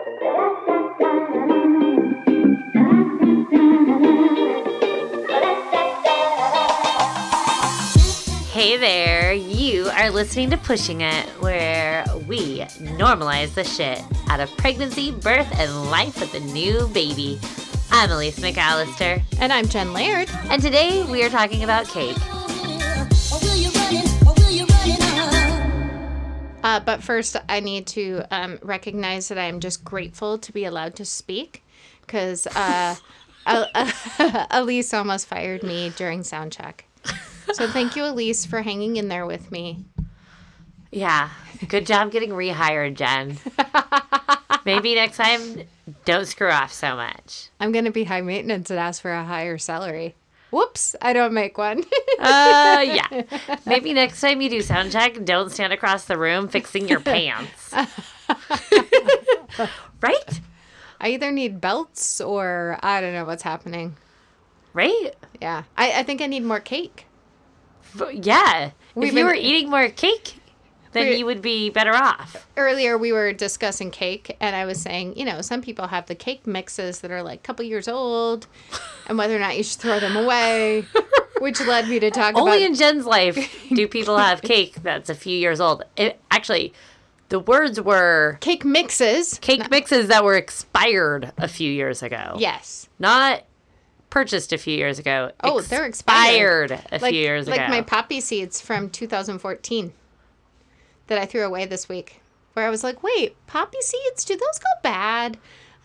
Hey there, you are listening to Pushing It, where we normalize the shit out of pregnancy, birth, and life with a new baby. I'm Elise McAllister, And I'm Jen Laird. and today we are talking about cake. Uh, but first, I need to um, recognize that I'm just grateful to be allowed to speak because uh, Elise almost fired me during sound check. So thank you, Elise, for hanging in there with me. Yeah, good job getting rehired, Jen. Maybe next time, don't screw off so much. I'm going to be high maintenance and ask for a higher salary. Whoops, I don't make one. Uh, yeah. Maybe next time you do sound check, don't stand across the room fixing your pants. right? I either need belts or I don't know what's happening. Right? Yeah, I, I think I need more cake. Yeah. We've if you been- were eating more cake, then you would be better off. earlier we were discussing cake and i was saying you know some people have the cake mixes that are like a couple years old and whether or not you should throw them away which led me to talk Only about Only in Jen's life do people have cake that's a few years old. It, actually, the words were cake mixes cake mixes that were expired a few years ago. yes Not purchased a few years ago. Oh, they're expired. expired a like, few years like ago. Like my poppy seeds from 2014 that i threw away this week where i was like wait poppy seeds? Do those go bad?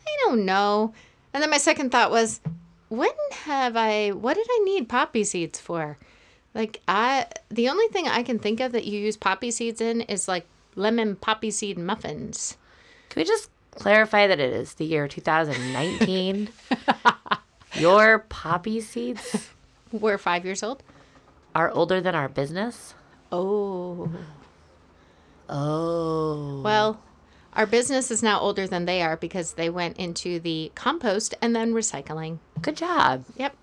I don't know. And then my second thought was when have i what did i need poppy seeds for? Like i the only thing i can think of that you use poppy seeds in is like lemon poppy seed muffins. Can we just clarify that it is the year 2019? Your poppy seeds we're five years old. are older than our business? oh Oh. Well, our business is now older than they are because they went into the compost and then recycling. Good job. Yep.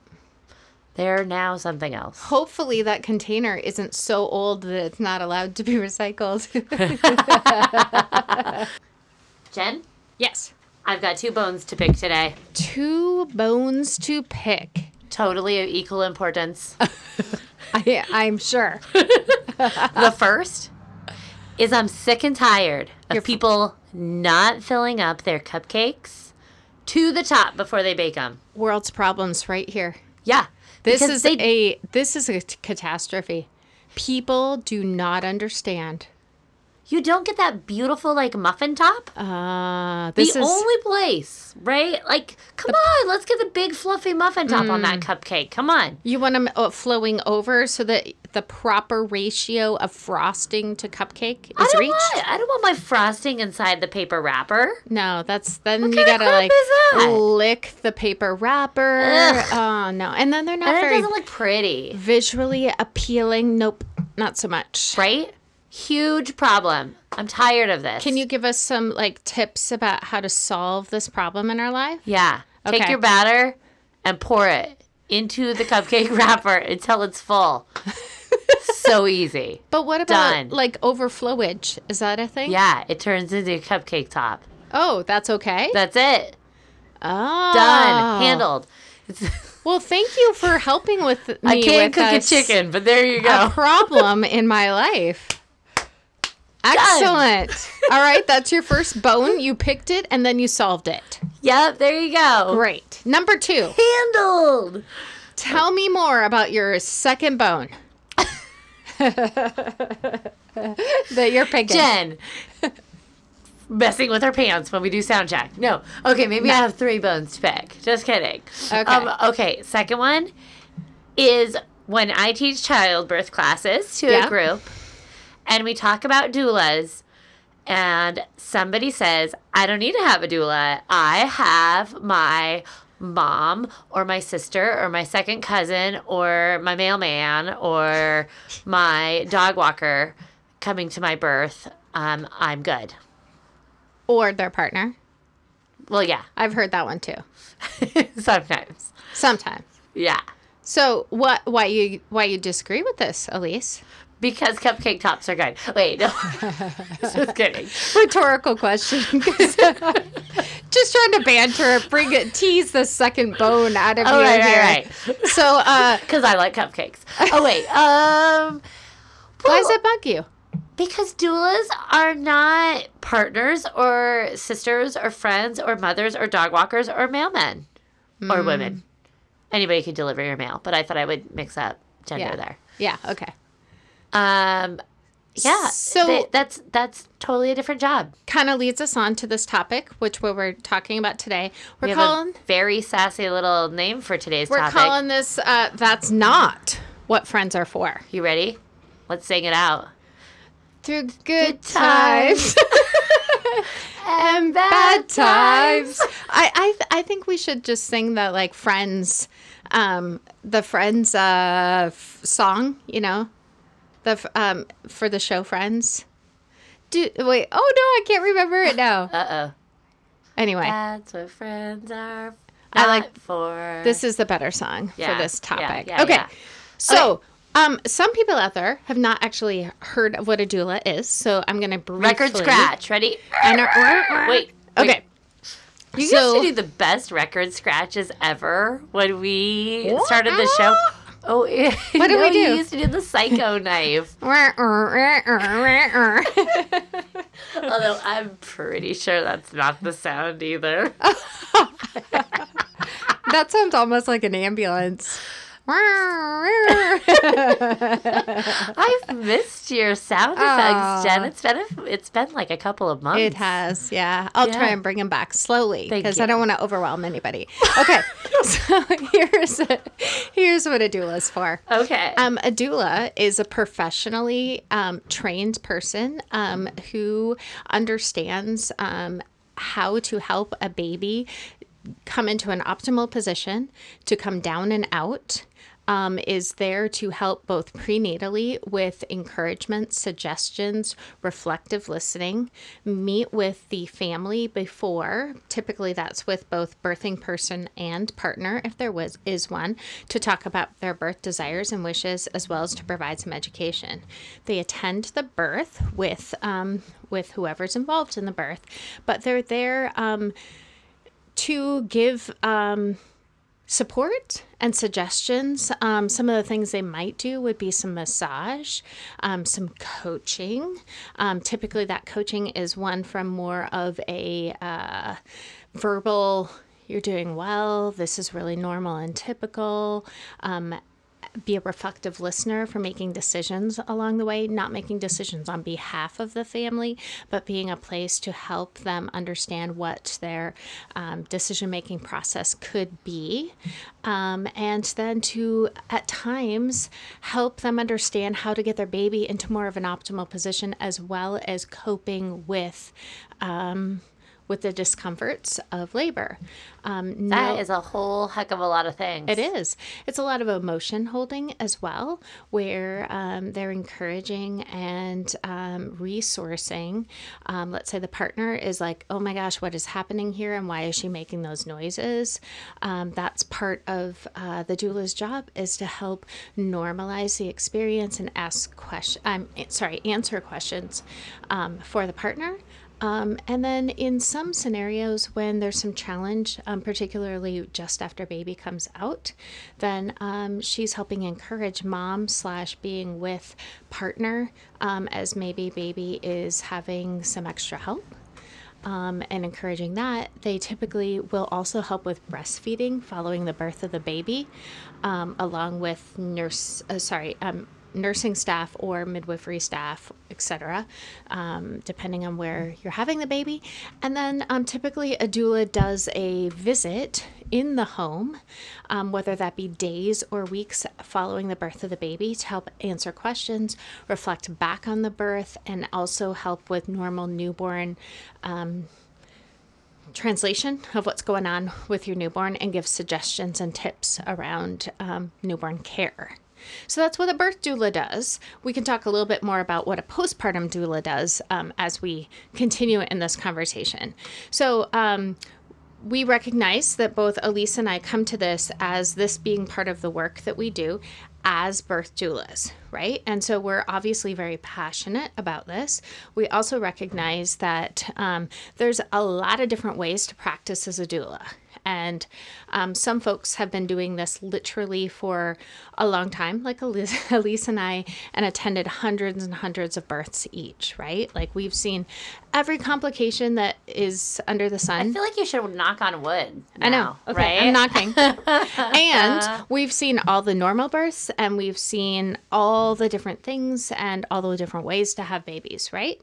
They're now something else. Hopefully, that container isn't so old that it's not allowed to be recycled. Jen, yes. I've got two bones to pick today. Two bones to pick. Totally of equal importance. I, I'm sure. the first is I'm sick and tired of You're people not filling up their cupcakes to the top before they bake them. World's problems right here. Yeah. This is they a this is a catastrophe. People do not understand. You don't get that beautiful like muffin top. Uh, the is only place, right? Like, come on, let's get the big fluffy muffin top on Mm. that cupcake. Come on. You want them uh, flowing over so that the proper ratio of frosting to cupcake is I don't reached? want. I don't want my frosting inside the paper wrapper. No, that's then What you gotta like lick the paper wrapper. Ugh. Oh no, and then they're not And it very doesn't look pretty, visually appealing. Nope, not so much. right? Huge problem. I'm tired of this. Can you give us some like tips about how to solve this problem in our life? Yeah. Take your batter and pour it into the cupcake wrapper until it's full. so easy. But what about Done. like overflowage? Is that a thing? Yeah, it turns into a cupcake top. Oh, that's okay. That's it. oh, Done. Handled. Well, thank you for helping with me. I can't with cook a chicken, but there you go. a problem in my life. Excellent. All right, that's your first bone. You picked it and then you solved it. Yep, there you go. Great. Number two, Handled. tell me more about your second bone that you're picking. Jen. Messing with her pants when we do sound check. No. Okay, maybe I have three bones to pick. Just kidding. Okay. Um, okay, second one is when I teach childbirth classes to Yeah. a group and we talk about doulas and somebody says, I don't need to have a doula. I have my mom or my sister or my second cousin or my mailman or my dog walker coming to my birth. Um, I'm good. Or their partner. Well, yeah, I've heard that one too. sometimes. Sometimes. Yeah. So what why you why you disagree with this, Elise? Because cupcake tops are good. Wait, no. Just kidding. Rhetorical question. Just trying to banter, bring it, tease the second bone out of Oh, you right, here. right, right. So, uh, Because I like cupcakes. Oh, wait. Um, why does it bug you? Because doulas are not partners or sisters or friends or mothers or dog walkers or mailmen Mm. or women. Anybody can deliver your mail, but I thought I would mix up gender Yeah. there. Yeah. Okay. Um, yeah. So- th- that's that's totally a different job. Kind of leads us on to this topic, which what we're talking about today. We're We calling a very sassy little name for today's we're topic. calling this uh, "That's Not What Friends Are For." you ready? Let's sing it out. Through good, times. times. and bad times. I I, th- I think we should just sing the like Friends, um, the Friends uh, f- song. You know, the um for the show Friends. Do wait. Oh no, I can't remember it now. Uh oh. Anyway, That's what friends are. I like- for. this is the better song Yeah, for this topic. yeah, okay. yeah. So, um, some people out there have not actually heard of what a doula is, so I'm going to briefly record scratch. Ready? I know. Wait. Okay. You So- used to do the best record scratches ever when we started the show. Oh, What did we do? You used to do the psycho knife. Although I'm pretty sure that's not the sound either. that sounds almost like an ambulance. I've missed your sound effects, Jen. It's been a, it's been like a couple of months. It has, yeah. I'll try and bring them back slowly because. I don't want to overwhelm anybody. Okay, so here's here's what a doula is for. Okay. Um, a doula is a professionally um, trained person um, who understands um, how to help a baby come into an optimal position, to come down and out. Um, is there to help both prenatally with encouragement, suggestions, reflective listening, meet with the family before. Typically, that's with both birthing person and partner, if there was is one, to talk about their birth desires and wishes, as well as to provide some education. They attend the birth with um, with whoever's involved in the birth, but they're there. Um, to give um, support and suggestions. Um, some of the things they might do would be some massage, um, some coaching. Um, typically, that coaching is one from more of a uh, verbal. You're doing well. This is really normal and typical. Be a reflective listener for making decisions along the way, not making decisions on behalf of the family, but being a place to help them understand what their um, decision making process could be. Um, and then to, at times, help them understand how to get their baby into more of an optimal position as well as coping with. Um, with the discomforts of labor. Um, that no- is a whole heck of a lot of things. it is. It's a lot of emotion holding as well, where um, they're encouraging and um, resourcing. Um, let's say the partner is like, oh my gosh, what is happening here and why is she making those noises? Um, that's part of uh, the doula's job is to help normalize the experience and ask questions. I'm sorry, answer questions um, for the partner. Um, and then in some scenarios, when there's some challenge, um, particularly just after baby comes out, then um, she's helping encourage mom slash being with partner um, as maybe baby is having some extra help. Um, and encouraging that, they typically will also help with breastfeeding following the birth of the baby, um, along with nurse, uh, sorry, um, nursing staff or midwifery staff, etc., um, depending on where you're having the baby. And then um, typically a doula does a visit in the home, um, whether that be days or weeks following the birth of the baby, to help answer questions, reflect back on the birth, and also help with normal newborn um, translation of what's going on with your newborn and give suggestions and tips around um, newborn care. So that's what a birth doula does. We can talk a little bit more about what a postpartum doula does um, as we continue in this conversation. So, um, we recognize that both Elise and I come to this as this being part of the work that we do as birth doulas, right? And so we're obviously very passionate about this. We also recognize that um, there's a lot of different ways to practice as a doula. And um, some folks have been doing this literally for a long time, like Elise, Elise and I, and attended hundreds and hundreds of births each, right? Like we've seen every complication that is under the sun. I feel like you should knock on wood. I know. Okay, right? I'm knocking. and we've seen all the normal births and we've seen all the different things and all the different ways to have babies, right?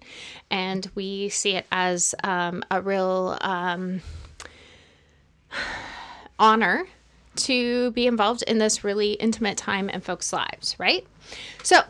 And we see it as um, a real um, honor to be involved in this really intimate time in folks' lives, right? So,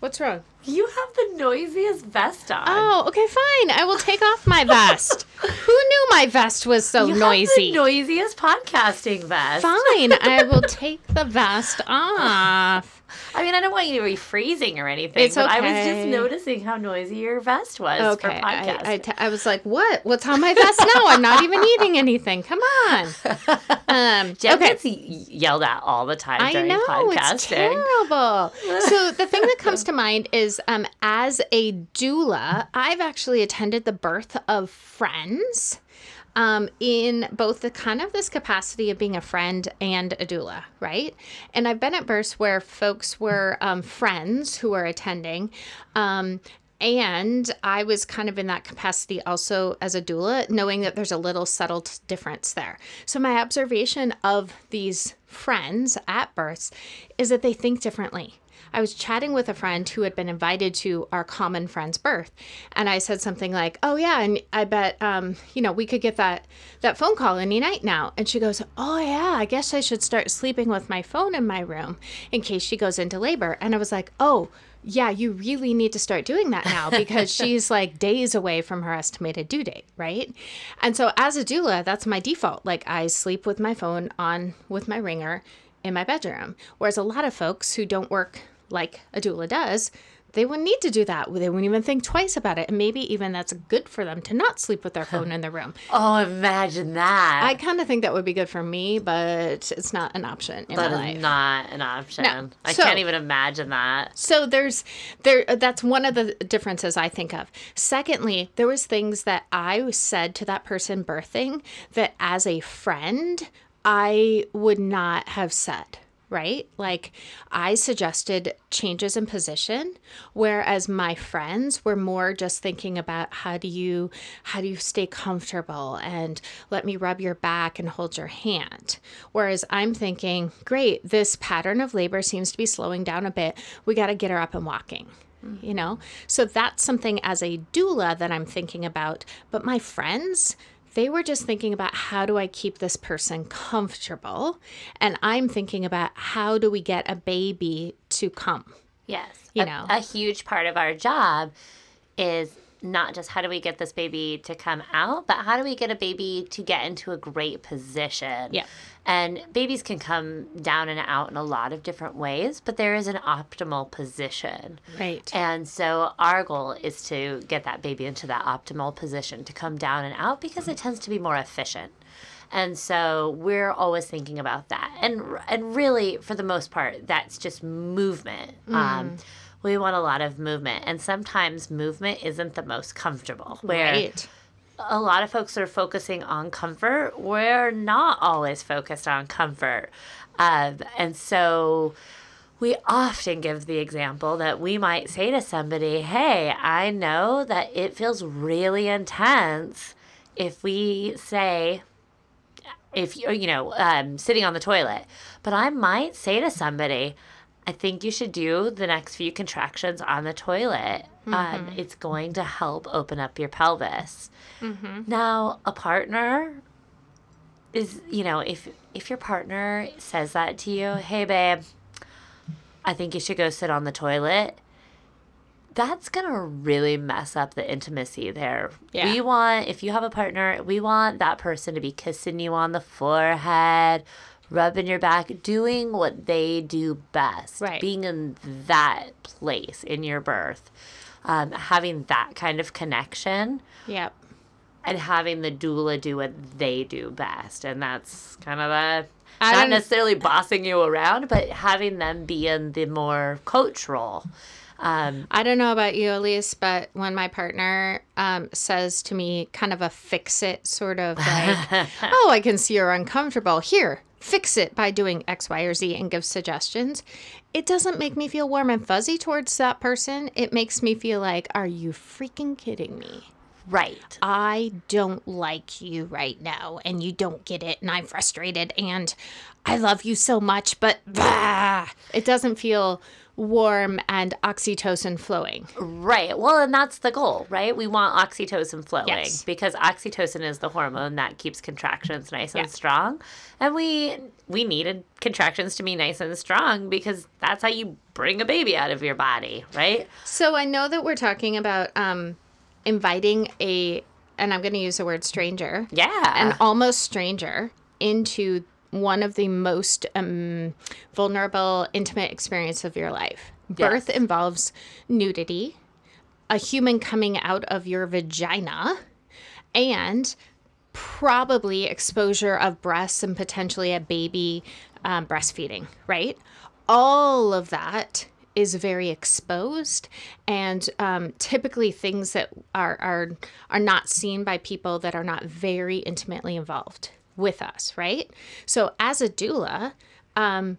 what's wrong? You have the noisiest vest on. Oh, okay, fine. I will take off my vest. Who knew my vest was so you noisy? Have the noisiest podcasting vest. Fine, I will take the vest off. I mean, I don't want you to be freezing or anything. It's but I was just noticing how noisy your vest was for Okay, podcasting. I, I, t- I was like, what? What's on my vest now? I'm not even eating anything. Come on. Um, Jen okay. gets yelled at all the time I know podcasting. it's terrible. so the thing that comes to mind is, um, as a doula, I've actually attended the birth of friends. Um, in both the kind of this capacity of being a friend and a doula, right? And I've been at births where folks were um, friends who were attending, um, and I was kind of in that capacity also as a doula, knowing that there's a little subtle difference there. So, my observation of these friends at births is that they think differently. I was chatting with a friend who had been invited to our common friend's birth, and I said something like, "Oh yeah, and I bet um, you know we could get that that phone call any night now." And she goes, "Oh yeah, I guess I should start sleeping with my phone in my room in case she goes into labor." And I was like, "Oh." yeah, you really need to start doing that now because she's like days away from her estimated due date, right? And so as a doula, that's my default. Like I sleep with my phone on with my ringer in my bedroom. Whereas a lot of folks who don't work like a doula does, they wouldn't need to do that. They wouldn't even think twice about it. And maybe even that's good for them to not sleep with their phone in the room. Oh, imagine that. I kind of think that would be good for me, but it's not an option in that my is life. not an option. No. I So- can't even imagine that. So there's there that's one of the differences I think of. Secondly, there was things that I said to that person birthing that as a friend I would not have said. Right? Like, I suggested changes in position, whereas my friends were more just thinking about how do you how do you stay comfortable and let me rub your back and hold your hand. Whereas I'm thinking, great, this pattern of labor seems to be slowing down a bit. We got to get her up and walking. You know? So that's something as a doula that I'm thinking about. But my friends, they were just thinking about how do I keep this person comfortable? And I'm thinking about how do we get a baby to come? Yes. You a, know. a huge part of our job is not just how do we get this baby to come out, but how do we get a baby to get into a great position? Yeah. And babies can come down and out in a lot of different ways, but there is an optimal position. Right. And so our goal is to get that baby into that optimal position to come down and out because it tends to be more efficient. And so we're always thinking about that. And and really for the most part that's just movement. Um we want a lot of movement and sometimes movement isn't the most comfortable. Where Right. a lot of folks are focusing on comfort. We're not always focused on comfort. Um, and so we often give the example that we might say to somebody, Hey, I know that it feels really intense if we say, if you're, you know um, sitting on the toilet but i might say to somebody i think you should do the next few contractions on the toilet um, it's going to help open up your pelvis now a partner is you know if if your partner says that to you hey babe i think you should go sit on the toilet that's gonna really mess up the intimacy there. Yeah. We want, if you have a partner, we want that person to be kissing you on the forehead, rubbing your back, doing what they do best. Right. Being in that place in your birth, um, having that kind of connection, Yep. and having the doula do what they do best. And that's kind of the I Not necessarily bossing you around, but having them be in the more coach role. Um, I don't know about you, Elise, but when my partner um, says to me, kind of a fix it sort of like, oh, I can see you're uncomfortable. Here, fix it by doing X, Y, or Z and give suggestions. It doesn't make me feel warm and fuzzy towards that person. It makes me feel like, are you freaking kidding me? right. I don't like you right now and you don't get it and I'm frustrated and I love you so much, but bah, it doesn't feel warm and oxytocin flowing. Right. Well, and that's the goal, right? We want oxytocin flowing Yes. because oxytocin is the hormone that keeps contractions nice Yeah. and strong. And we we needed contractions to be nice and strong because that's how you bring a baby out of your body, right? So I know that we're talking about um, inviting a, and I'm going to use the word stranger, Yeah. an almost stranger into one of the most um, vulnerable, intimate experience of your life. Birth involves nudity, a human coming out of your vagina, and probably exposure of breasts and potentially a baby um, breastfeeding, right? All of that is very exposed and um, typically things that are, are are not seen by people that are not very intimately involved with us, right? So as a doula, um,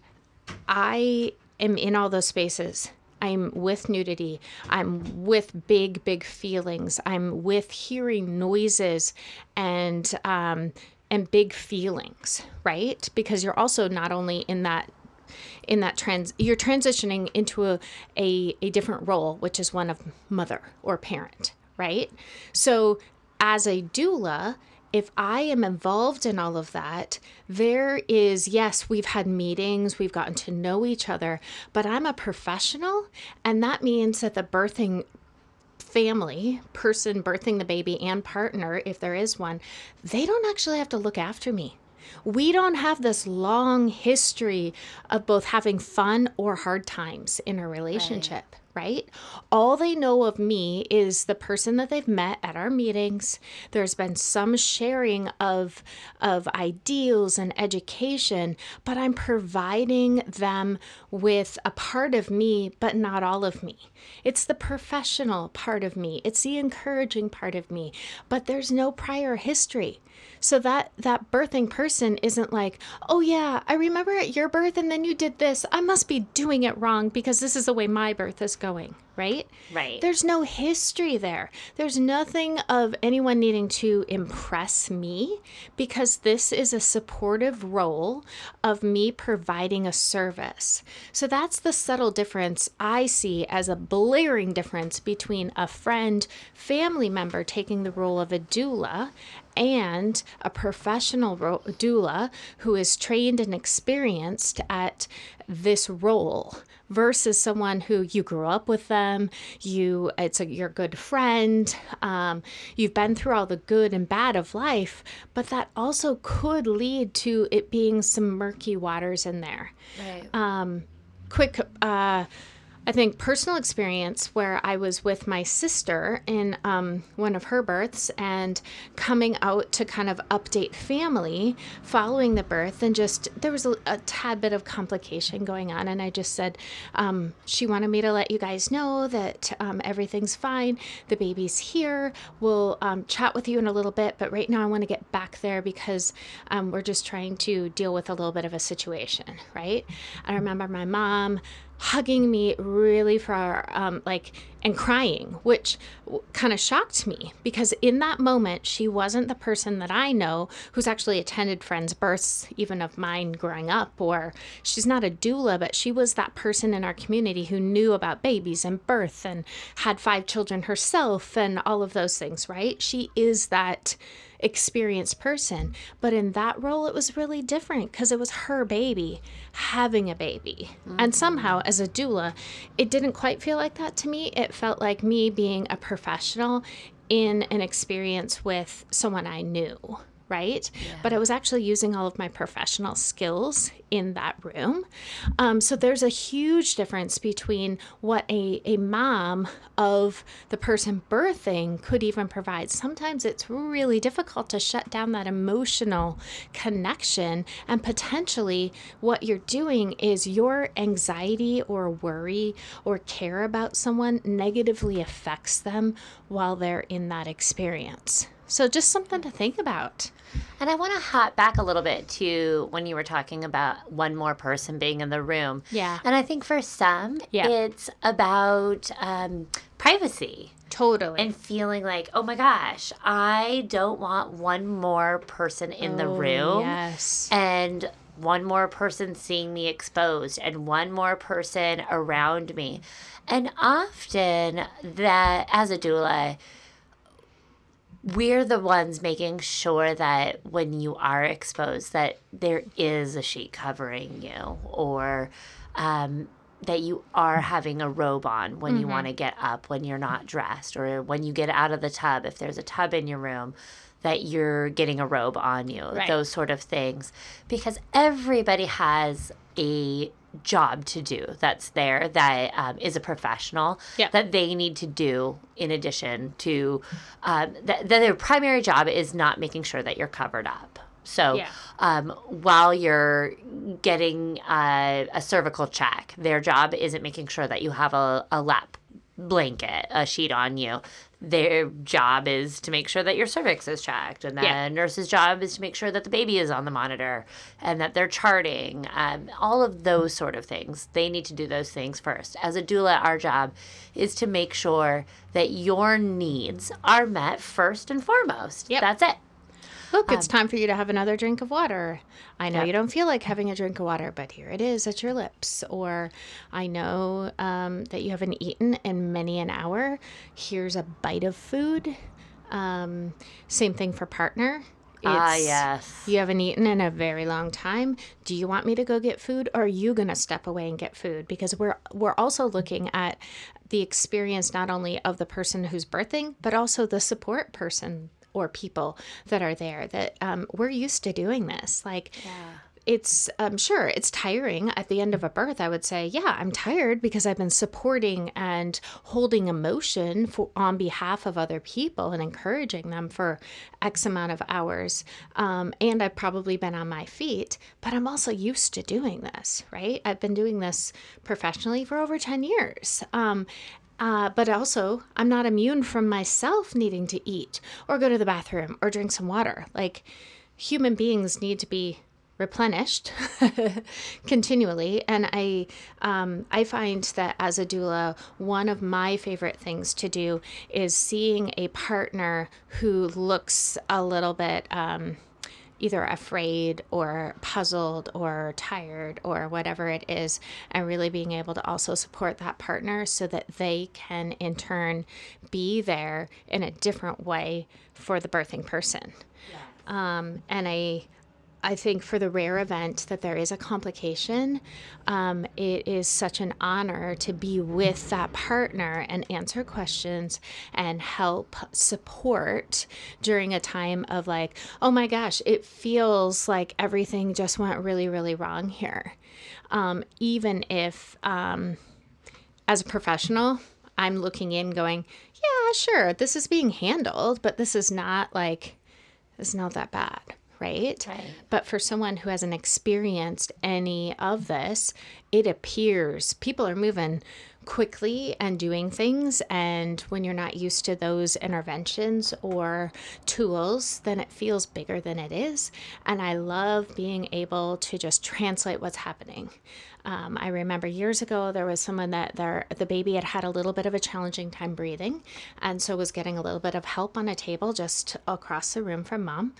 I am in all those spaces. I'm with nudity. I'm with big, big feelings. I'm with hearing noises and um, and big feelings, right? Because you're also not only in that in that trans you're transitioning into a, a, a different role, which is one of mother or parent, right? So as a doula, if I am involved in all of that, there is, yes, we've had meetings, we've gotten to know each other, but I'm a professional, and that means that the birthing family, person birthing the baby, and partner, if there is one, they don't actually have to look after me. We don't have this long history of both having fun or hard times in a relationship, right? All they know of me is the person that they've met at our meetings. There's been some sharing of of ideals and education, but I'm providing them with a part of me, but not all of me. It's the professional part of me. It's the encouraging part of me, but there's no prior history. So that that birthing person isn't like, "Oh yeah, I remember at your birth and then you did this. I must be doing it wrong because this is the way my birth is going." Right? Right. There's no history there. There's nothing of anyone needing to impress me because this is a supportive role of me providing a service. So that's the subtle difference I see as a blaring difference between a friend, family member taking the role of a doula and a professional ro- doula who is trained and experienced at this role versus someone who you grew up with them you it's a your good friend um, you've been through all the good and bad of life but that also could lead to it being some murky waters in there right. quick uh I think personal experience where I was with my sister in um, one of her births and coming out to kind of update family following the birth, and just there was a, a tad bit of complication going on. And I just said, um, she wanted me to let you guys know that um, everything's fine. The baby's here. We'll um, chat with you in a little bit, but right now I want to get back there because um, we're just trying to deal with a little bit of a situation, right? I remember my mom hugging me really for um, like and crying which kind of shocked me because in that moment she wasn't the person that i know who's actually attended friends births even of mine growing up or she's not a doula but she was that person in our community who knew about babies and birth and had five children herself and all of those things right? She is that experienced person. But in that role, it was really different because it was her baby having a baby. And mm. somehow, as a doula, it didn't quite feel like that to me. It felt like me being a professional in an experience with someone I knew. Right? But I was actually using all of my professional skills in that room. Um, so there's a huge difference between what a, a mom of the person birthing could even provide. Sometimes it's really difficult to shut down that emotional connection, and potentially what you're doing is your anxiety or worry or care about someone negatively affects them while they're in that experience. So, just something to think about. And I want to hop back a little bit to when you were talking about one more person being in the room. Yeah. And I think for some, Yeah. it's about um, privacy Totally. and feeling like, oh my gosh, I don't want one more person in the Oh, room. Yes. and one more person seeing me exposed and one more person around me. And often that as a doula, we're the ones making sure that when you are exposed that there is a sheet covering you or um, that you are having a robe on when you want to get up when you're not dressed or when you get out of the tub if there's a tub in your room that you're getting a robe on you Right. those sort of things because everybody has a job to do that's there that um, is a professional Yeah. that they need to do in addition to um, that, that their primary job is not making sure that you're covered up so Yeah. um, while you're getting uh, a cervical check their job isn't making sure that you have a, a lap blanket a sheet on you their job is to make sure that your cervix is checked and the Yeah. nurse's job is to make sure that the baby is on the monitor and that they're charting um, all of those sort of things they need to do those things first as a doula our job is to make sure that your needs are met first and foremost Yep. that's it Look, it's time for you to have another drink of water. I know Yep. you don't feel like having a drink of water, but here it is at your lips. Or I know um, that you haven't eaten in many an hour. Here's a bite of food. Um, same thing for partner. ah It's- yes You haven't eaten in a very long time. Do you want me to go get food or are you going to step away and get food? Because we're we're also looking at the experience not only of the person who's birthing, but also the support person or people that are there that um, we're used to doing this. Like it's um, sure it's tiring at the end of a birth i would say yeah i'm tired because i've been supporting and holding emotion for, on behalf of other people and encouraging them for x amount of hours um, and i've probably been on my feet but i'm also used to doing this right i've been doing this professionally for over 10 years um, uh, but also, I'm not immune from myself needing to eat or go to the bathroom or drink some water. Like, human beings need to be replenished continually and i um, i find that as a doula one of my favorite things to do is seeing a partner who looks a little bit um, either afraid or puzzled or tired or whatever it is, and really being able to also support that partner so that they can in turn be there in a different way for the birthing person. Um, and I, I think for the rare event that there is a complication, um, it is such an honor to be with that partner and answer questions and help support during a time of like, oh my gosh, it feels like everything just went really, really wrong here. Um, even if, um, as a professional, I'm looking in going, yeah, sure, this is being handled, but this is not like, it's not that bad, right? Right. But for someone who hasn't experienced any of this, it appears people are moving quickly and doing things. And when you're not used to those interventions or tools, then it feels bigger than it is. And I love being able to just translate what's happening. Um, I remember years ago there was someone that their the baby had had a little bit of a challenging time breathing, and so was getting a little bit of help on a table just across the room from mom,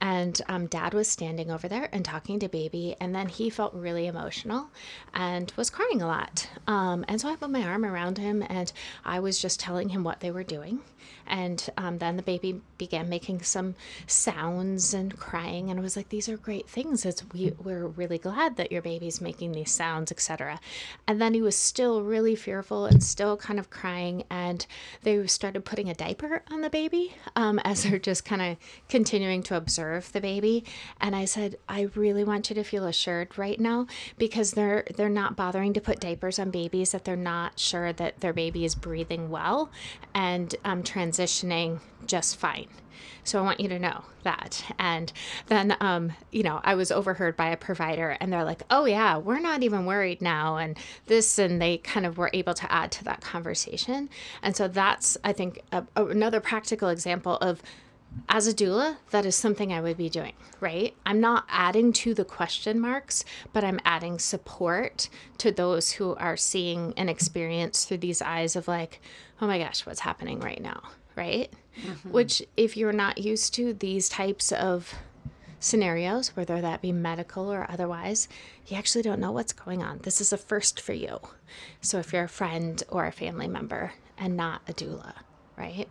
and um, dad was standing over there and talking to baby, and then he felt really emotional, and was crying a lot, um, and so I put my arm around him and I was just telling him what they were doing, and um, then the baby began making some sounds and crying, and I was like, these are great things. It's we we're really glad that your baby's making these sounds ultrasounds, etc. And then he was still really fearful and still kind of crying. And they started putting a diaper on the baby um, as they're just kind of continuing to observe the baby. And I said, I really want you to feel assured right now because they're they're not bothering to put diapers on babies that they're not sure that their baby is breathing well and um, transitioning just fine. So I want you to know that. And then, um, you know, I was overheard by a provider and they're like, oh, yeah, we're not even worried now. And this, and they kind of were able to add to that conversation. And so that's, I think, a, a, another practical example of as a doula, that is something I would be doing, right? I'm not adding to the question marks, but I'm adding support to those who are seeing an experience through these eyes of like, oh my gosh, what's happening right now, right? Mm-hmm. Which, if you're not used to these types of scenarios, whether that be medical or otherwise, you actually don't know what's going on. This is a first for you. So, if you're a friend or a family member and not a doula, right?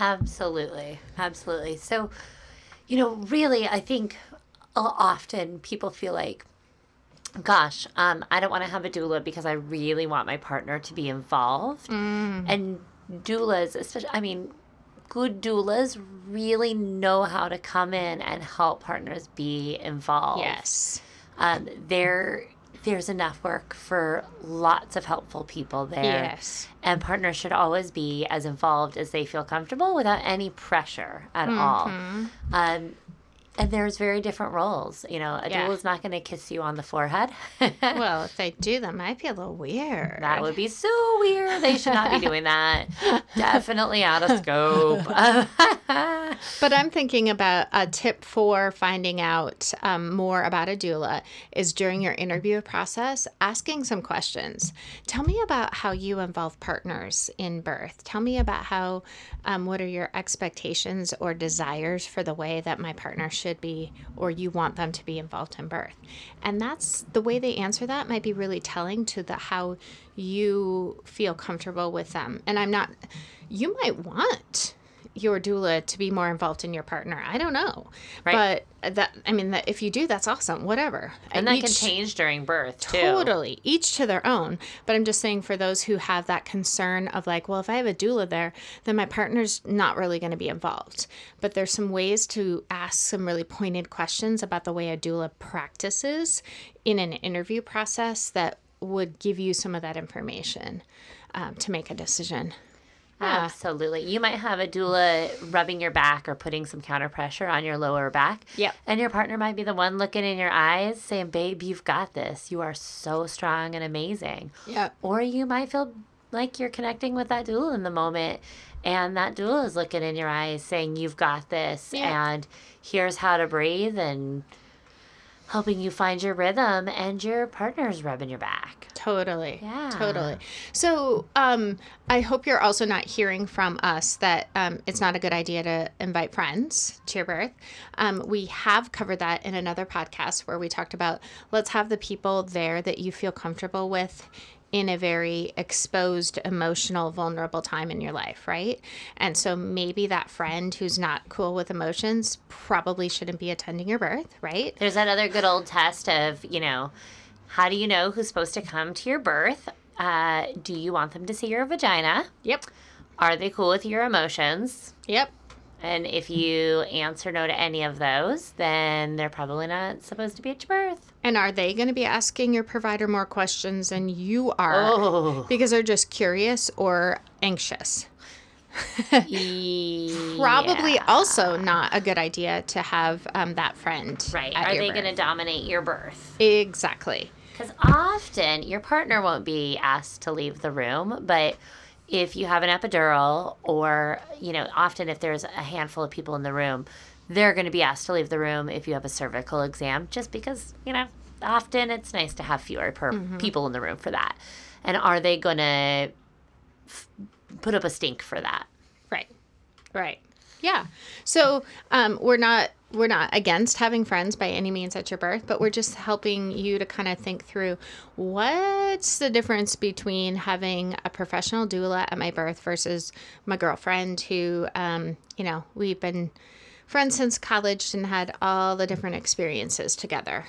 Absolutely. Absolutely. So, you know, really, I think often people feel like, gosh, um, I don't want to have a doula because I really want my partner to be involved. Mm. And doulas, especially, I mean, good doulas really know how to come in and help partners be involved. Yes. Um, there, there's enough work for lots of helpful people there. Yes. And partners should always be as involved as they feel comfortable without any pressure at mm-hmm. all. Um, and there's very different roles. You know, a yeah. is not going to kiss you on the forehead. well, if they do, that might be a little weird. That would be so weird. They should not be doing that. Definitely out of scope. but I'm thinking about a tip for finding out um, more about a doula is during your interview process, asking some questions. Tell me about how you involve partners in birth. Tell me about how, um, what are your expectations or desires for the way that my partner should be or you want them to be involved in birth. And that's the way they answer that might be really telling to the how you feel comfortable with them. And I'm not you might want your doula to be more involved in your partner. I don't know, right. but that I mean that if you do, that's awesome. Whatever, and that Each, can change during birth too. Totally, each to their own. But I'm just saying for those who have that concern of like, well, if I have a doula there, then my partner's not really going to be involved. But there's some ways to ask some really pointed questions about the way a doula practices in an interview process that would give you some of that information um, to make a decision. Absolutely. You might have a doula rubbing your back or putting some counter pressure on your lower back. Yep. And your partner might be the one looking in your eyes saying, Babe, you've got this. You are so strong and amazing. Yeah. Or you might feel like you're connecting with that doula in the moment and that doula is looking in your eyes saying, You've got this and here's how to breathe and helping you find your rhythm and your partner's rubbing your back. Totally. Yeah. Totally. So, um, I hope you're also not hearing from us that um, it's not a good idea to invite friends to your birth. Um, we have covered that in another podcast where we talked about let's have the people there that you feel comfortable with in a very exposed, emotional, vulnerable time in your life, right? And so maybe that friend who's not cool with emotions probably shouldn't be attending your birth, right? There's that other good old test of, you know, how do you know who's supposed to come to your birth? Uh, do you want them to see your vagina? Yep. Are they cool with your emotions? Yep. And if you answer no to any of those, then they're probably not supposed to be at your birth. And are they going to be asking your provider more questions than you are oh. because they're just curious or anxious? yeah. Probably also not a good idea to have um, that friend. Right. Are they going to dominate your birth? Exactly. Because often your partner won't be asked to leave the room, but if you have an epidural, or, you know, often if there's a handful of people in the room, they're going to be asked to leave the room if you have a cervical exam, just because, you know, often it's nice to have fewer per mm-hmm. people in the room for that. And are they going to f- put up a stink for that? Right. Right. Yeah. So um, we're not we're not against having friends by any means at your birth, but we're just helping you to kind of think through what's the difference between having a professional doula at my birth versus my girlfriend who, um, you know, we've been friends since college and had all the different experiences together.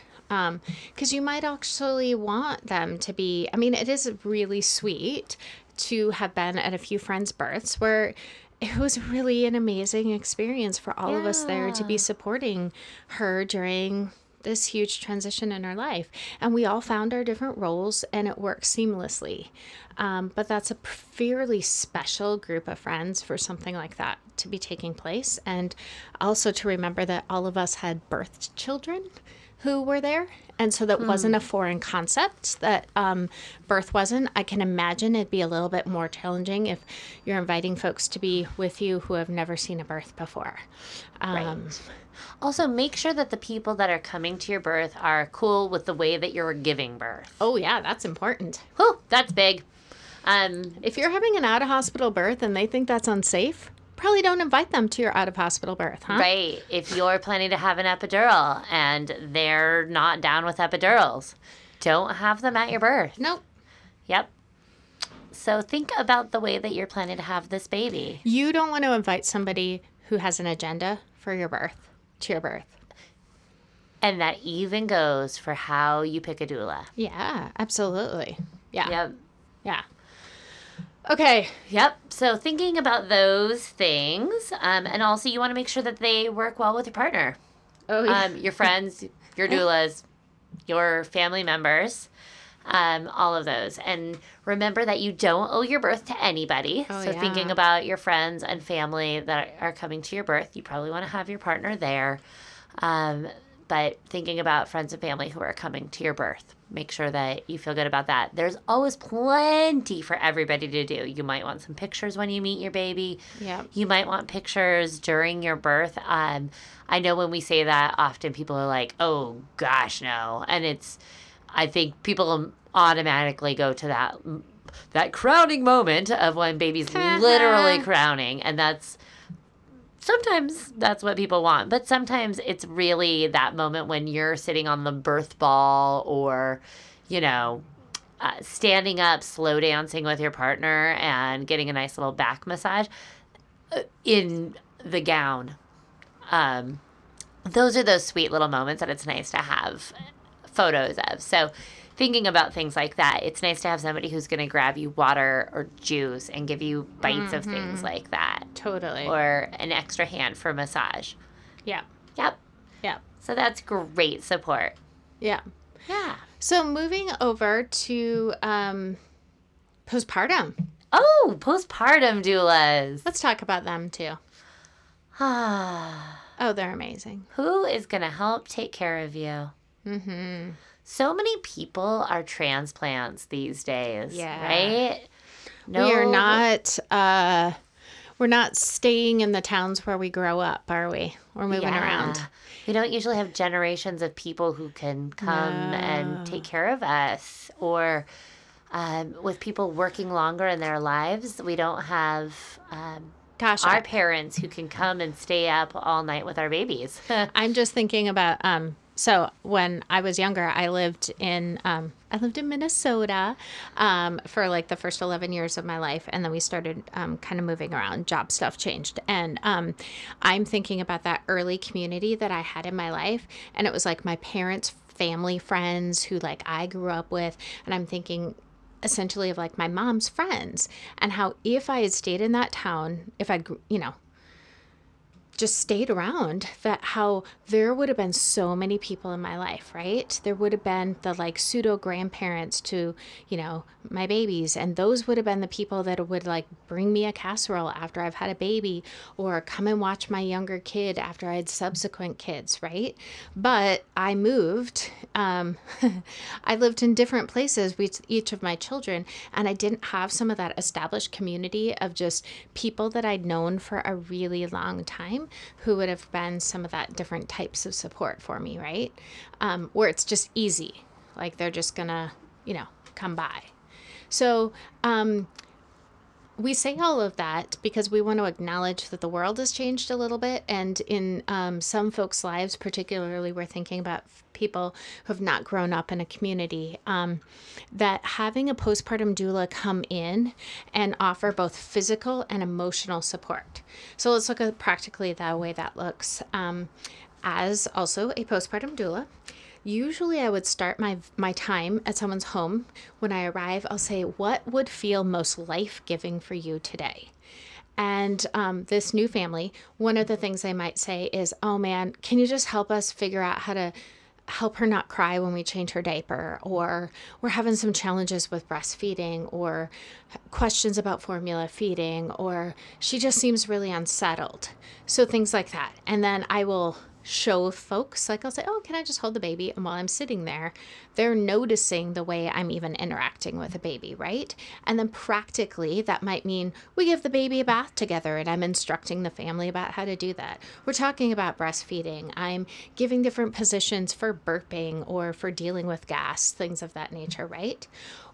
because you might actually want them to be. I mean, it is really sweet to have been at a few friends' births where it was really an amazing experience for all of us there to be supporting her during this huge transition in her life. And we all found our different roles and it worked seamlessly. Um, but that's a fairly special group of friends for something like that to be taking place. And also to remember that all of us had birthed children who were there. And so that wasn't a foreign concept that um, birth wasn't. I can imagine it'd be a little bit more challenging if you're inviting folks to be with you who have never seen a birth before. Um, Also, make sure that the people that are coming to your birth are cool with the way that you're giving birth. Oh, yeah, that's important. Whew, that's big. Um, If you're having an out of hospital birth and they think that's unsafe, probably don't invite them to your out of hospital birth, huh? Right. If you're planning to have an epidural and they're not down with epidurals, don't have them at your birth. Nope. Yep. So think about the way that you're planning to have this baby. You don't want to invite somebody who has an agenda for your birth, to your birth. And that even goes for how you pick a doula. Yeah, absolutely. Yeah. Yep. Yeah. Okay. Yep. So thinking about those things, um, and also you want to make sure that they work well with your partner, Oh, um, your friends, your doulas, your family members, um, all of those. And remember that you don't owe your birth to anybody. Oh, so thinking about your friends and family that are coming to your birth, you probably want to have your partner there. Um, but thinking about friends and family who are coming to your birth, make sure that you feel good about that. There's always plenty for everybody to do. You might want some pictures when you meet your baby. Yep. You might want pictures during your birth. Um, I know when we say that, often people are like, "Oh gosh, no," and it's. I think people automatically go to that that crowning moment of when baby's literally crowning, and that's sometimes that's what people want, but sometimes it's really that moment when you're sitting on the birth ball or, you know, uh, standing up, slow dancing with your partner, and getting a nice little back massage uh, in the gown. Um, those are those sweet little moments that it's nice to have photos of. So, thinking about things like that, it's nice to have somebody who's going to grab you water or juice and give you bites of things like that Totally. or an extra hand for massage. yeah. Yep. Yeah. So that's great support. Yeah. Yeah. So moving over to um, postpartum. Oh, postpartum doulas. Let's talk about them too. Oh, they're amazing. Who is going to help take care of you? Mm-hmm. So many people are transplants these days, Yeah. right? We are not. Uh, we're not staying in the towns where we grow up, are we? We're moving around. We don't usually have generations of people who can come and take care of us. Or um, with people working longer in their lives, we don't have um, Gosh, our I, parents who can come and stay up all night with our babies. I'm just thinking about. Um, so when I was younger, I lived in um, I lived in Minnesota um, for like the first 11 years of my life, and then we started um, kind of moving around. Job stuff changed, and um, I'm thinking about that early community that I had in my life, and it was like my parents' family friends who like I grew up with, and I'm thinking essentially of like my mom's friends and how if I had stayed in that town, if I'd you know just stayed around that how there would have been so many people in my life right? There would have been the like pseudo grandparents to you know my babies and those would have been the people that would like bring me a casserole after i've had a baby or come and watch my younger kid after i had subsequent kids right? But i moved um, i lived in different places with each of my children and i didn't have some of that established community of just people that i'd known for a really long time who would have been some of that different types of support for me, right? Um, where it's just easy, like they're just gonna, you know, come by. So um, we say all of that because we want to acknowledge that the world has changed a little bit, and in um, some folks' lives, particularly, we're thinking about people who have not grown up in a community. Um, that having a postpartum doula come in and offer both physical and emotional support. So let's look at practically the way that looks. Um, as also a postpartum doula, usually I would start my my time at someone's home. When I arrive, I'll say, "What would feel most life giving for you today?" And um, this new family, one of the things they might say is, "Oh man, can you just help us figure out how to?" help her not cry when we change her diaper or we're having some challenges with breastfeeding or questions about formula feeding or she just seems really unsettled so things like that and then i will show folks like i'll say oh can i just hold the baby and while i'm sitting there they're noticing the way i'm even interacting with a baby right and then practically that might mean we give the baby a bath together and i'm instructing the family about how to do that we're talking about breastfeeding i'm giving different positions for burping or for dealing with gas things of that nature right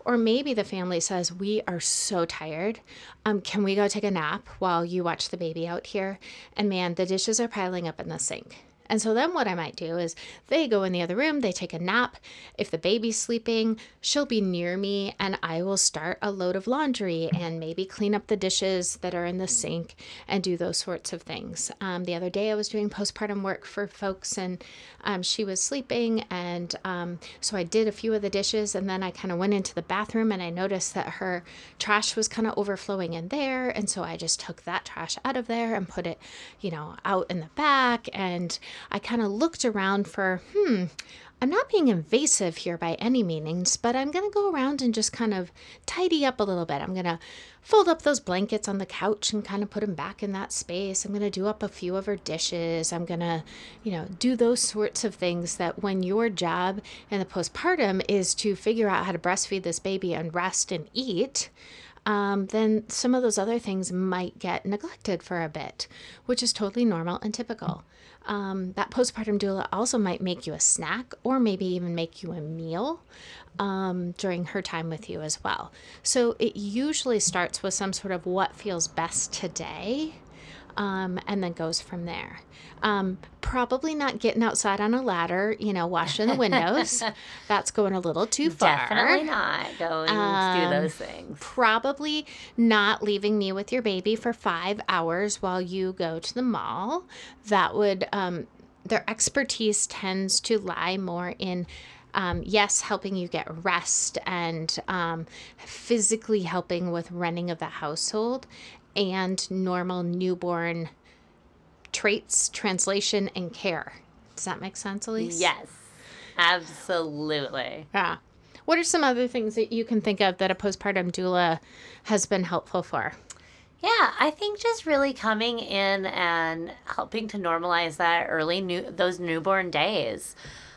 or maybe the family says, We are so tired. Um, can we go take a nap while you watch the baby out here? And man, the dishes are piling up in the sink. And so then what I might do is they go in the other room, they take a nap. If the baby's sleeping, she'll be near me and I will start a load of laundry and maybe clean up the dishes that are in the sink and do those sorts of things. Um, the other day I was doing postpartum work for folks and um, she was sleeping. And um, so I did a few of the dishes and then I kind of went into the bathroom and I noticed that her trash was kind of overflowing in there. And so I just took that trash out of there and put it, you know, out in the back. And I kind of looked around for, hmm, I'm not being invasive here by any meanings, but I'm going to go around and just kind of tidy up a little bit. I'm going to fold up those blankets on the couch and kind of put them back in that space. I'm going to do up a few of her dishes. I'm going to, you know, do those sorts of things that when your job in the postpartum is to figure out how to breastfeed this baby and rest and eat, um, then some of those other things might get neglected for a bit, which is totally normal and typical. Um, that postpartum doula also might make you a snack or maybe even make you a meal um, during her time with you as well. So it usually starts with some sort of what feels best today um, and then goes from there. Um, probably not getting outside on a ladder, you know, washing the windows. That's going a little too far. Definitely not going um, to do those things. Probably not leaving me with your baby for five hours while you go to the mall. That would, um, their expertise tends to lie more in. Um, yes, helping you get rest and um, physically helping with running of the household and normal newborn traits, translation, and care. Does that make sense, Elise? Yes, absolutely. Yeah. What are some other things that you can think of that a postpartum doula has been helpful for? Yeah, I think just really coming in and helping to normalize that early new those newborn days.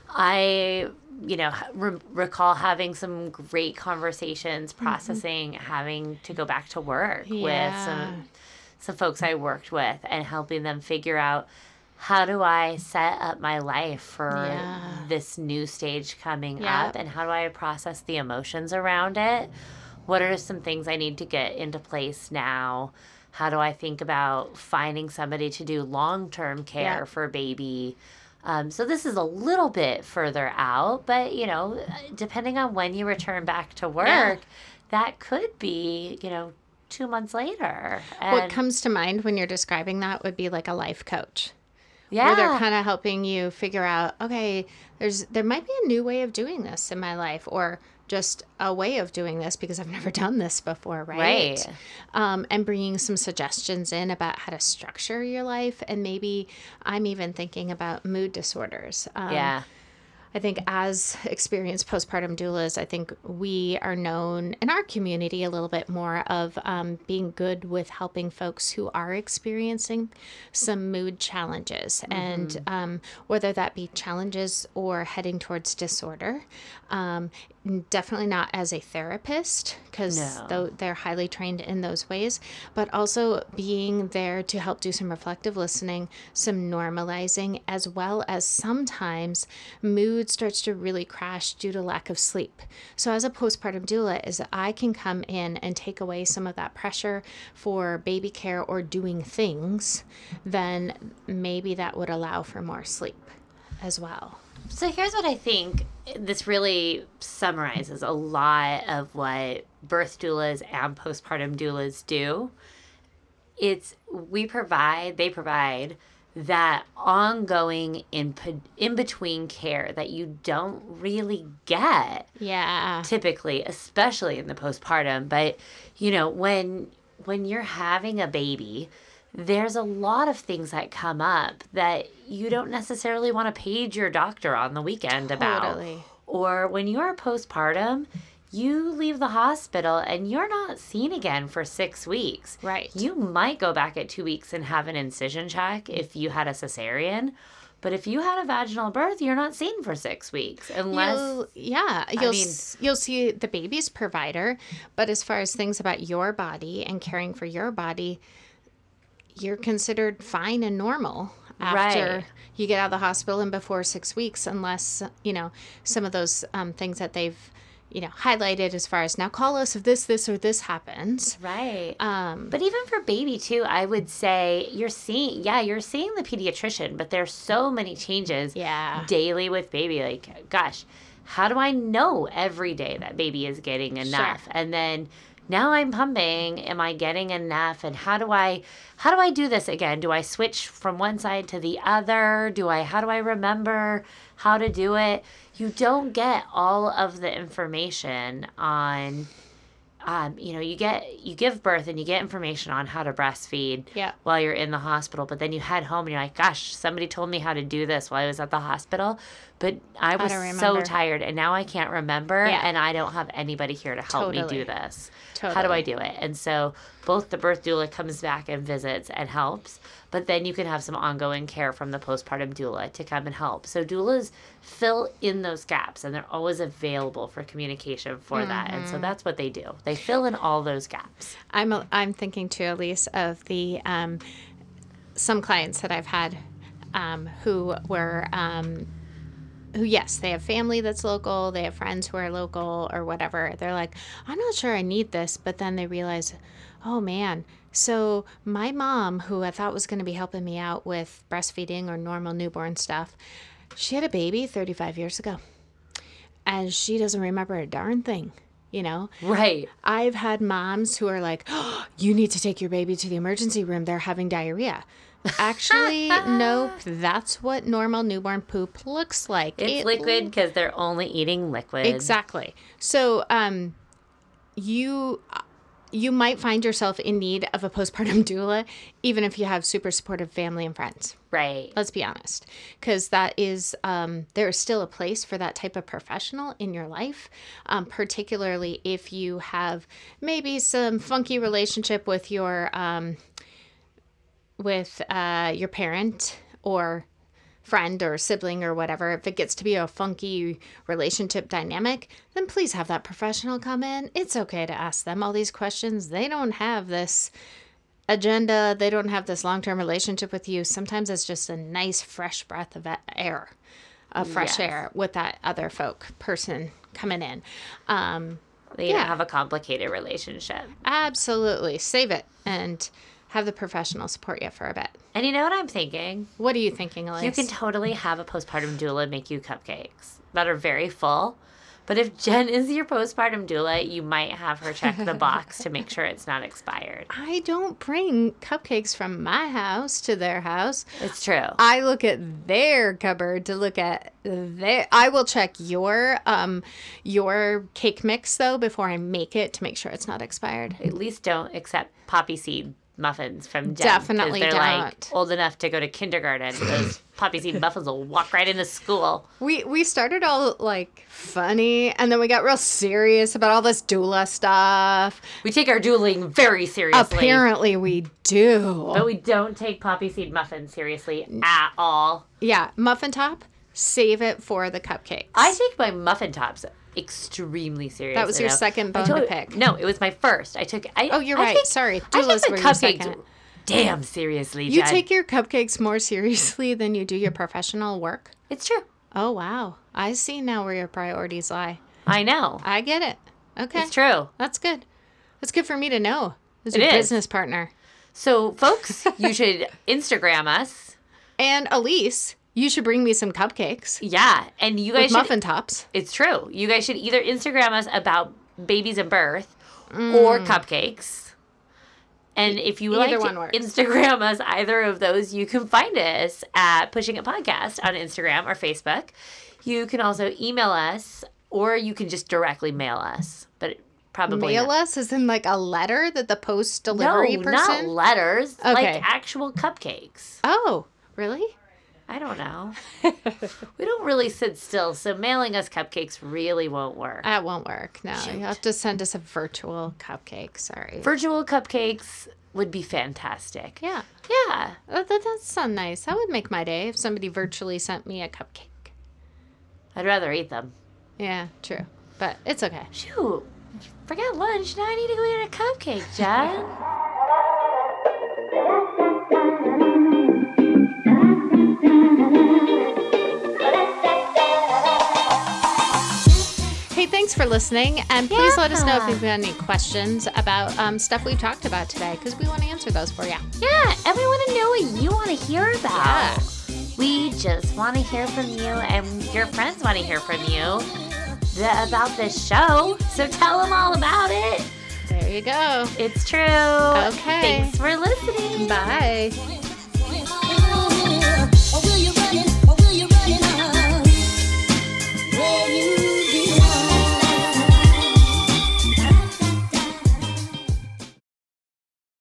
I, you know, re- recall having some great conversations, mm-hmm. processing, mm-hmm. having to go back to work yeah. with some some folks I worked with and helping them figure out how do I set up my life for yeah. this new stage coming yep. up and how do I process the emotions around it? What are some things I need to get into place now? How do I think about finding somebody to do long term care yep. for baby? Um, so this is a little bit further out, but you know, depending on when you return back to work, yeah. that could be, you know, two months later. And what comes to mind when you're describing that would be like a life coach. Yeah. Where they're kind of helping you figure out, okay, there's there might be a new way of doing this in my life, or just a way of doing this because I've never done this before, right? Right. Um, and bringing some suggestions in about how to structure your life. And maybe I'm even thinking about mood disorders. Um, yeah. I think as experienced postpartum doulas, I think we are known in our community a little bit more of um, being good with helping folks who are experiencing some mood challenges, mm-hmm. and um, whether that be challenges or heading towards disorder. Um, definitely not as a therapist because no. they're highly trained in those ways but also being there to help do some reflective listening some normalizing as well as sometimes mood starts to really crash due to lack of sleep so as a postpartum doula is i can come in and take away some of that pressure for baby care or doing things then maybe that would allow for more sleep as well so here's what I think this really summarizes a lot of what birth doulas and postpartum doulas do. It's we provide, they provide that ongoing in in between care that you don't really get Yeah. typically, especially in the postpartum. But you know, when when you're having a baby, there's a lot of things that come up that you don't necessarily want to page your doctor on the weekend about. Totally. Or when you're postpartum, you leave the hospital and you're not seen again for six weeks. Right. You might go back at two weeks and have an incision check if you had a cesarean. But if you had a vaginal birth, you're not seen for six weeks unless You'll, yeah, you'll mean- s- you'll see the baby's provider, but as far as things about your body and caring for your body, you're considered fine and normal after Right. you get out of the hospital and before six weeks, unless you know some of those um, things that they've you know highlighted as far as now call us if this this or this happens. Right. Um, But even for baby too, I would say you're seeing yeah, you're seeing the pediatrician, but there's so many changes Yeah. daily with baby. Like, gosh, how do I know every day that baby is getting enough? And then now I'm pumping, am I getting enough? And how do I how do I do this again? Do I switch from one side to the other? Do I how do I remember how to do it? You don't get all of the information on um, you know, you get you give birth and you get information on how to breastfeed Yeah. while you're in the hospital, but then you head home and you're like, gosh, somebody told me how to do this while I was at the hospital, but I was don't so tired and now I can't remember Yeah. and I don't have anybody here to help me do this. How do I do it? And so both the birth doula comes back and visits and helps, but then you can have some ongoing care from the postpartum doula to come and help. So doulas fill in those gaps and they're always available for communication for that. And Mm-hmm. so that's what they do. They fill in all those gaps. I'm I'm thinking too, Elise, of the um, some clients that I've had um, who were um, who yes, they have family that's local, they have friends who are local or whatever. They're like, I'm not sure I need this, but then they realize, oh man. So my mom, who I thought was going to be helping me out with breastfeeding or normal newborn stuff, she had a baby 35 years ago, and she doesn't remember a darn thing. You know, Right. I've had moms who are like, oh, you need to take your baby to the emergency room. They're having diarrhea. Actually, nope. That's what normal newborn poop looks like. It's It- liquid because they're only eating liquid. Exactly. So, um, you you might find yourself in need of a postpartum doula, even if you have super supportive family and friends. Right. Let's be honest, because that is um, there is still a place for that type of professional in your life, um, particularly if you have maybe some funky relationship with your um, with uh, your parent or friend or sibling or whatever. If it gets to be a funky relationship dynamic, then please have that professional come in. It's okay to ask them all these questions. They don't have this agenda. They don't have this long term relationship with you. Sometimes it's just a nice, fresh breath of air, of fresh Yes. air with that other folk person coming in. Um, They Yeah. don't have a complicated relationship. absolutely. Save it and have the professional support you for a bit. And you know what I'm thinking? What are you thinking, Elise? You can totally have a postpartum doula make you cupcakes that are very full. But if Jen is your postpartum doula, you might have her check the box to make sure it's not expired. I don't bring cupcakes from my house to their house. It's true. I look at their cupboard to look at their. I will check your um your cake mix though before I make it to make sure it's not expired. At least don't accept poppy seed muffins from Jen. Definitely they're like don't. old enough to go to kindergarten. Those poppy seed muffins will walk right into school. We we started all like funny and then we got real serious about all this doula stuff. We take our dueling very seriously. Apparently we do. But we don't take poppy seed muffins seriously at all. Yeah, muffin top. Save it for the cupcakes. I take my muffin tops extremely serious. That was your second bone to pick. No, it was my first. I took. I, Oh, you're I right. take- Sorry. I Doulas were the cupcakes. Damn seriously, You Jen. take your cupcakes more seriously than you do your professional work? It's true. Oh, wow. I see now where your priorities lie. I know. I get it. Okay. It's true. That's good. That's good for me to know as your is. business partner. So, folks, you should Instagram us. And Elise, you should bring me some cupcakes Yeah, and you guys with should. muffin tops. It's true. You guys should either Instagram us about babies and birth or Mm. cupcakes. And if you like Either to. Instagram us either of those, you can find us at Pushing It Podcast on Instagram or Facebook. You can also email us, or you can just directly mail us. But probably Mail not. us is in like a letter that the post delivery no, person. not letters. Okay. Like actual cupcakes. oh, really? I don't know. we don't really sit still, so mailing us cupcakes really won't work. That won't work. No, Shoot. you have to send us a virtual cupcake. Sorry. Virtual cupcakes would be fantastic. yeah. Yeah. Oh, that does sound nice. That would make my day if somebody virtually sent me a cupcake. I'd rather eat them. Yeah, true. But it's okay. Shoot. Forget lunch. Now I need to go eat a cupcake, Jen. Hey, thanks for listening. And please let us know if you've got any questions about um, stuff we've talked about today because we want to answer those for you. Yeah, and we want to know what you want to hear about. Yeah. We just want to hear from you, and your friends want to hear from you about this show. So tell them all about it. There you go. It's true. Okay. Thanks for listening. Bye.